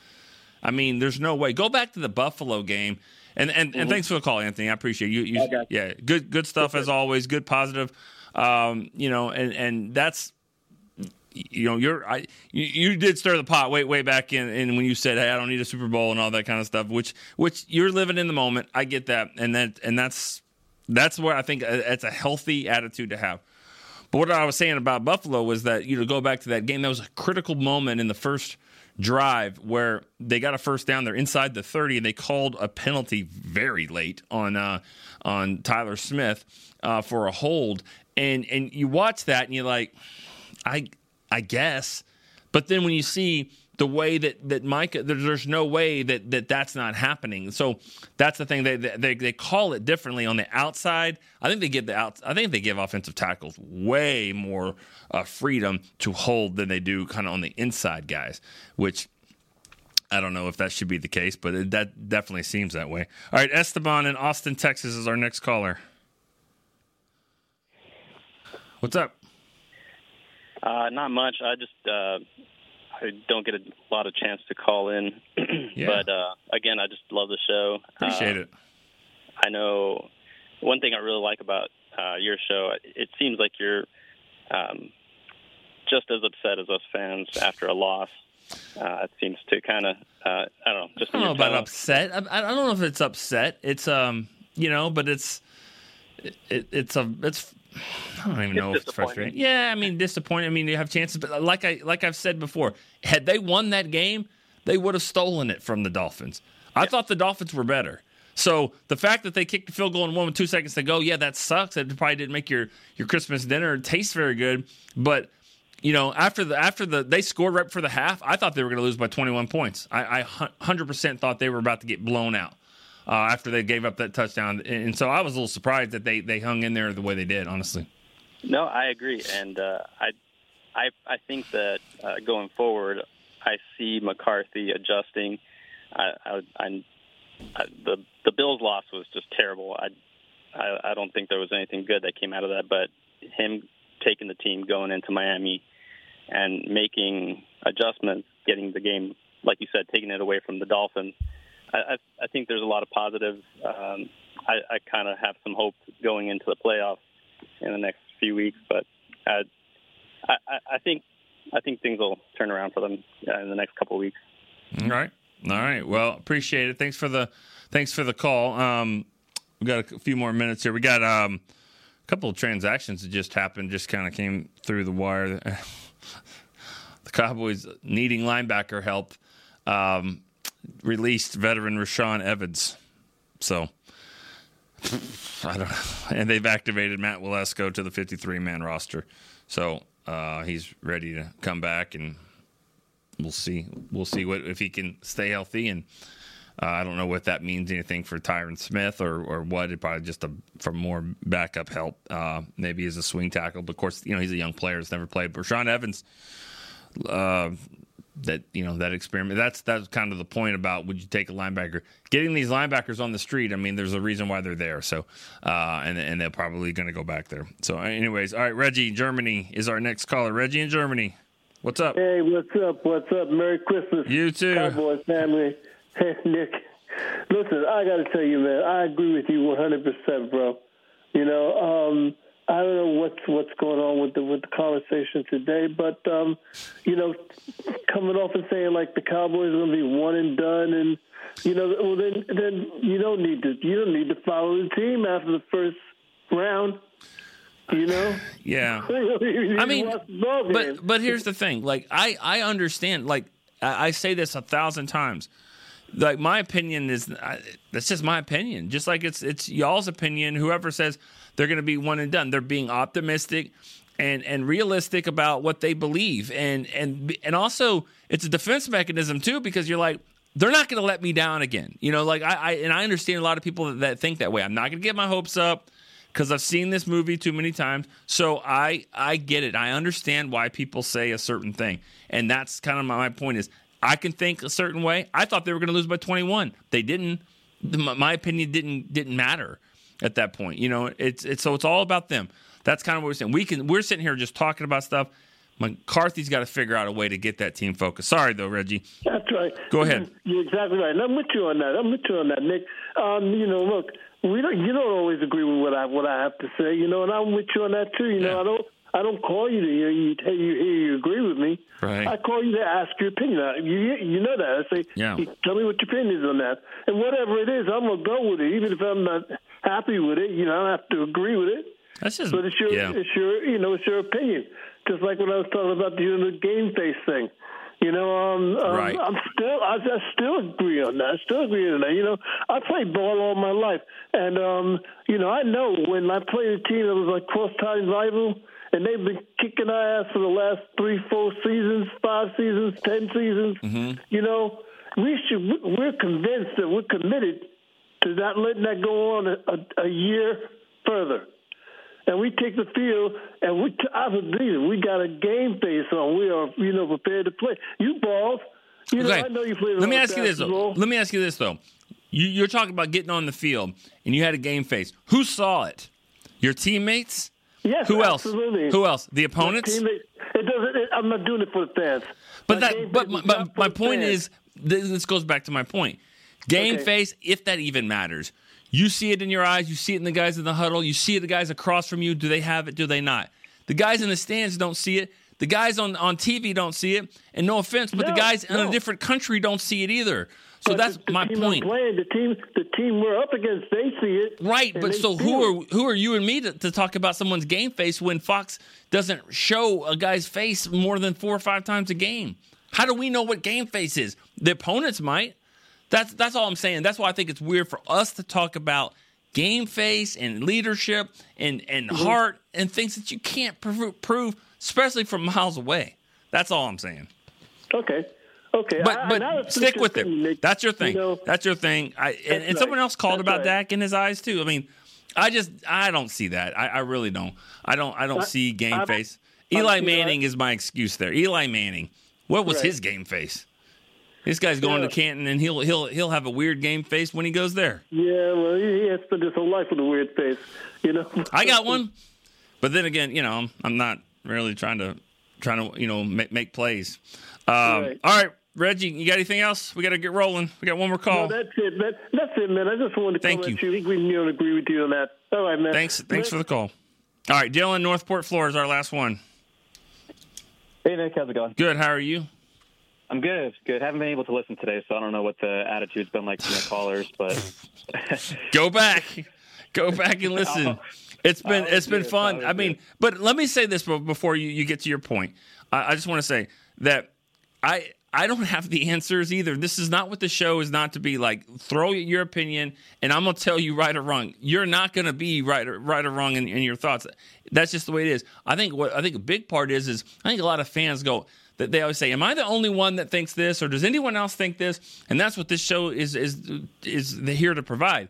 I mean, there's no way. Go back to the Buffalo game. And and, and thanks for the call, Anthony. I appreciate you. you yeah, good good stuff as always. Good positive. Um, you know, and and that's you know you're I you, you did stir the pot way way back in, in when you said hey I don't need a Super Bowl and all that kind of stuff. Which which you're living in the moment. I get that, and that and that's that's where I think uh, it's a healthy attitude to have. But what I was saying about Buffalo was that you know go back to that game. That was a critical moment in the first drive where they got a first down. They're inside the thirty, and they called a penalty very late on uh, on Tyler Smith uh, for a hold. And and you watch that, and you're like, I I guess. But then when you see the way that that there, there's no way that, that that's not happening. So that's the thing. They, they they call it differently on the outside. I think they give the out. I think they give offensive tackles way more uh, freedom to hold than they do kind of on the inside guys, which. I don't know if that should be the case, but it, that definitely seems that way. All right, Esteban in Austin, Texas is our next caller. What's up? Uh, not much. I just uh, I don't get a lot of chance to call in, Yeah. but uh, again, I just love the show. Appreciate Uh, it. I know one thing I really like about uh, your show. It seems like you're um, just as upset as us fans after a loss. Uh, it seems to kind of uh, I don't know. Just I don't know about tone. upset. I, I don't know if it's upset. It's um, you know, but it's it, it's a it's. I don't even know if it's frustrating. Yeah, I mean, disappointing. I mean, you have chances, but like I like I've said before, had they won that game, they would have stolen it from the Dolphins. I thought the Dolphins were better. So the fact that they kicked the field goal and one with two seconds to go, yeah, that sucks. It probably didn't make your your Christmas dinner taste very good. But you know, after the after the they scored right before the half, I thought they were going to lose by 21 points. I, I hundred percent thought they were about to get blown out uh, after they gave up that touchdown, and, so I was a little surprised that they they hung in there the way they did. Honestly, No, I agree, and uh, I, I, I think that uh, going forward, I see McCarthy adjusting. I, I, I, I, the the Bills' loss was just terrible. I, I, I don't think there was anything good that came out of that, but him taking the team going into Miami and making adjustments, getting the game, like you said, taking it away from the Dolphins. I, I, think there's a lot of positives. Um, I, I kind of have some hope going into the playoffs in the next few weeks, but I, I, I think I think things will turn around for them uh, in the next couple of weeks. all right, all right. Well, appreciate it. Thanks for the thanks for the call. Um, we got a few more minutes here. We got um, a couple of transactions that just happened, just kind of came through the wire. the Cowboys needing linebacker help um, released veteran Rashaan Evans. So I don't know. And they've activated Matt Waletzko to the 53 man roster. So uh, he's ready to come back, and we'll see. We'll see what if he can stay healthy. And uh, I don't know what that means anything for Tyron Smith or or what. It probably just a, for more backup help. Uh, maybe as a swing tackle. But of course, you know he's a young player. He's never played. But Rashaan Evans. Uh, that you know that experiment that's that's kind of the point about would you take a linebacker getting these linebackers on the street i mean there's a reason why they're there so uh and and they're probably going to go back there so anyways all right reggie germany is our next caller reggie in germany what's up Hey, what's up? What's up? Merry Christmas. You too. Cowboys family. Hey, Nick. Listen, I got to tell you, man, I agree with you 100%, bro. You know, um, I don't know what's what's going on with the with the conversation today, but um, you know, coming off and saying like the Cowboys are going to be one and done, and you know, well then then you don't need to you don't need to follow the team after the first round. You know. Yeah. I mean, watch the ball game. but but here's the thing. Like I I understand. Like I, I say this a thousand times. Like my opinion is I, that's just my opinion. Just like it's it's y'all's opinion. Whoever says they're going to be one and done, they're being optimistic and and realistic about what they believe. And and and also it's a defense mechanism too because you're like they're not going to let me down again. You know, like I, I and I understand a lot of people that, that think that way. I'm not going to get my hopes up because I've seen this movie too many times. So I I get it. I understand why people say a certain thing, and that's kind of my, my point. Is I can think a certain way. I thought they were going to lose by 21. They didn't. My opinion didn't didn't matter at that point. You know, it's it's so it's all about them. That's kind of what we're saying. We can we're sitting here just talking about stuff. McCarthy's got to figure out a way to get that team focused. Sorry though, Reggie. That's right. Go ahead. You're exactly right. And I'm with you on that. I'm with you on that, Nick. Um, you know, look, we don't. You don't always agree with what I what I have to say. You know, and I'm with you on that too. You know, I don't. I don't call you to hear you you, hear you agree with me. Right. I call you to ask your opinion. I- You you know that. I say, Yeah. tell me what your opinion is on that, and whatever it is, I'm gonna go with it, even if I'm not happy with it. You know, I don't have to agree with it. That's just But it's your yeah. it's your you know it's your opinion. Just like when I was talking about the, you know, the game face thing. You know, um, um, Right. I'm still I, I still agree on that. I still agree on that. You know, I played ball all my life, and um, you know I know when I played a team that was like cross time rival, and they've been kicking our ass for the last three, four seasons, five seasons, ten seasons. Mm-hmm. You know, we should. We're convinced that we're committed to not letting that go on a, a, a year further. And we take the field, and we. I believe we got a game face on. We are, you know, prepared to play. You balls, you know, Okay. I know you played. Let me ask you this though. Let me ask you this though. You, you're talking about getting on the field, and you had a game face. Who saw it? Your teammates? Yes, Who else? absolutely. Who else? The opponents? teammate- It doesn't. It, I'm not doing it for the fans. But My that, but my, point fans. is, this, goes back to my point. Game Okay. face, if that even matters, you see it in your eyes. You see it in the guys in the huddle. You see it the guys across from you. Do they have it? Do they not? The guys in the stands don't see it. The guys on, on TV don't see it. And no offense, but the No, guys in a different country don't see it either. So But that's the, my team point. Playing the team, the team we're up against, they see it. Right, but so who it. are who are you and me to, to talk about someone's game face when Fox doesn't show a guy's face more than four or five times a game? How do we know what game face is? The opponents might. That's that's all I'm saying. That's why I think it's weird for us to talk about game face and leadership and and Mm-hmm. heart and things that you can't prove, prove, especially from miles away. That's all I'm saying. Okay. Okay. But I- but and I appreciate stick with it. Nick. That's your thing. You know, That's your thing. I, and, and That's someone else called That's about right. Dak in his eyes too. I mean, I just I don't see that. I, I really don't. I don't I don't I- see game I- face. Eli Manning is my excuse there. Eli Manning. What was Right. his game face? This guy's going Yeah. to Canton and he'll he'll he'll have a weird game face when he goes there. Yeah, well, he has spent his whole life with a weird face. You know. I got one, but then again, you know, I'm, I'm not really trying to trying to you know make, make plays. Um, Right. All right, Reggie, you got anything else? We got to get rolling. We got one more call. No, that's it. That, that's it, man. I just wanted to Thank you. you. I think we you know, agree with you on that. All right, man. Thanks, thanks for the call. All right, Dylan, Northport, Florida is our last one. Hey Nick, how's it going? Good. How are you? I'm good. Good. Haven't been able to listen today, so I don't know what the attitude's been like from the callers, but Go back, go back and listen. Oh, it's been I'll it's been it. fun. I'll I mean, it. but let me say this before you, you get to your point. I, I just want to say that I I don't have the answers either. This is not what the show is not to be like. Throw your opinion, and I'm gonna tell you right or wrong. You're not gonna be right or right or wrong in, in your thoughts. That's just the way it is. I think what I think a big part is is I think a lot of fans go that they always say, "Am I the only one that thinks this, or does anyone else think this?" And that's what this show is is is here to provide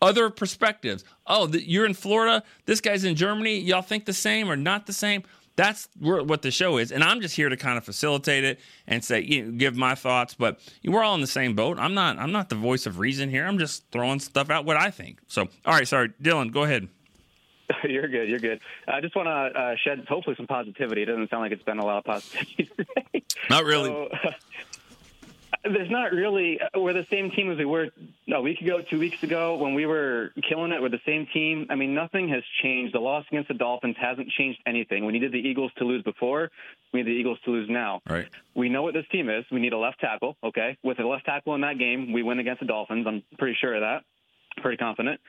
other perspectives. Oh, th- you're in Florida. This guy's in Germany. Y'all think the same or not the same? That's what the show is, and I'm just here to kind of facilitate it and say, you know, give my thoughts. But we're all in the same boat. I'm not. I'm not the voice of reason here. I'm just throwing stuff out what I think. So, all right, sorry, Dylan, go ahead. you're good. You're good. I just want to uh, shed hopefully some positivity. It doesn't sound like it's been a lot of positivity today. Not really. So, there's not really. We're the same team as we were a week ago, two weeks ago when we were killing it. We're the same team. I mean, nothing has changed. The loss against the Dolphins hasn't changed anything. We needed the Eagles to lose before. We need the Eagles to lose now. Right. We know what this team is. We need a left tackle. Okay, with a left tackle in that game, we win against the Dolphins. I'm pretty sure of that. Pretty confident.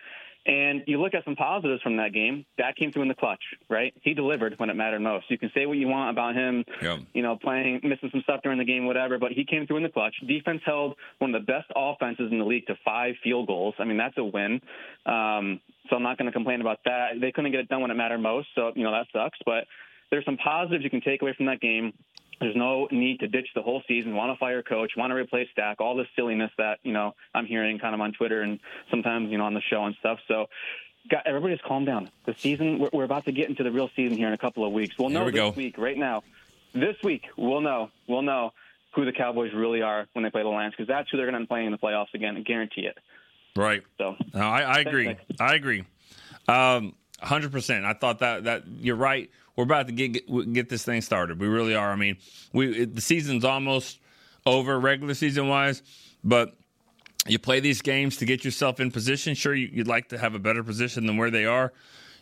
And you look at some positives from that game. Dak came through in the clutch, right? He delivered when it mattered most. You can say what you want about him, Yep. you know, playing, missing some stuff during the game, whatever, but he came through in the clutch. Defense held one of the best offenses in the league to five field goals. I mean, that's a win. Um, so I'm not going to complain about that. They couldn't get it done when it mattered most, so, you know, that sucks. But there's some positives you can take away from that game. There's no need to ditch the whole season, want to fire a coach, want to replace Dak, all this silliness that, you know, I'm hearing kind of on Twitter and sometimes, you know, on the show and stuff. So, got, everybody just calm down. The season, we're, we're about to get into the real season here in a couple of weeks. We'll Here know we this go. week, right now. This week, we'll know. We'll know who the Cowboys really are when they play the Lions because that's who they're going to be playing in the playoffs again. I guarantee it. Right. So no, I, I agree. I agree. Um, hundred percent. I thought that that you're right. We're about to get, get get this thing started. We really are. I mean, we the season's almost over, regular season wise, but you play these games to get yourself in position. Sure, you, you'd like to have a better position than where they are.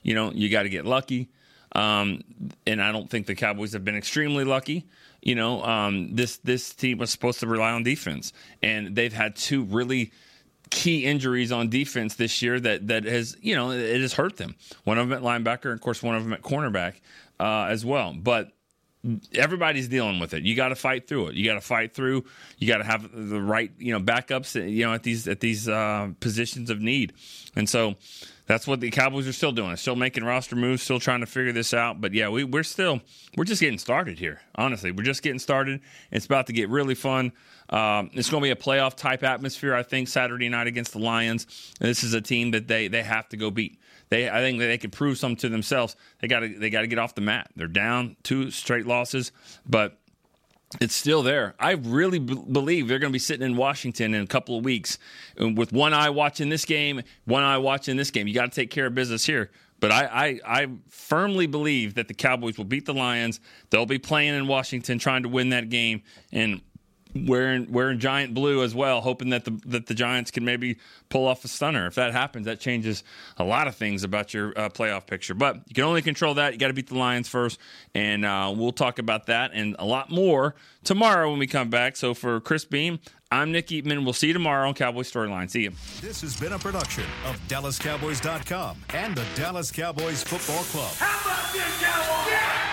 You know, you got to get lucky. Um, and I don't think the Cowboys have been extremely lucky. You know, um, this this team was supposed to rely on defense, and they've had two really key injuries on defense this year that that has you know it has hurt them. One of them at linebacker, and of course, one of them at cornerback uh, as well. But everybody's dealing with it. You got to fight through it. You got to fight through. You got to have the right you know backups you know at these at these uh, positions of need, and so. That's what the Cowboys are still doing. Still making roster moves, still trying to figure this out. But yeah, we, we're still we're just getting started here. Honestly, we're just getting started. It's about to get really fun. Um, it's going to be a playoff type atmosphere. I think Saturday night against the Lions. This is a team that they they have to go beat. They I think they can prove something to themselves. They got to they got to get off the mat. They're down two straight losses, but it's still there. I really b- believe they're going to be sitting in Washington in a couple of weeks uh, with one eye watching this game, one eye watching this game. You got to take care of business here. But I, I, I firmly believe that the Cowboys will beat the Lions. They'll be playing in Washington, trying to win that game, and wearing wearing giant blue as well, hoping that the that the Giants can maybe pull off a stunner. If that happens, that changes a lot of things about your uh, playoff picture. But you can only control that. You got to beat the Lions first, and uh, we'll talk about that and a lot more tomorrow when we come back. So for Chris Beam, I'm Nick Eatman. We'll see you tomorrow on Cowboy Storyline. See you. This has been a production of DallasCowboys.com and the Dallas Cowboys Football Club. How about this, Cowboys? Yeah!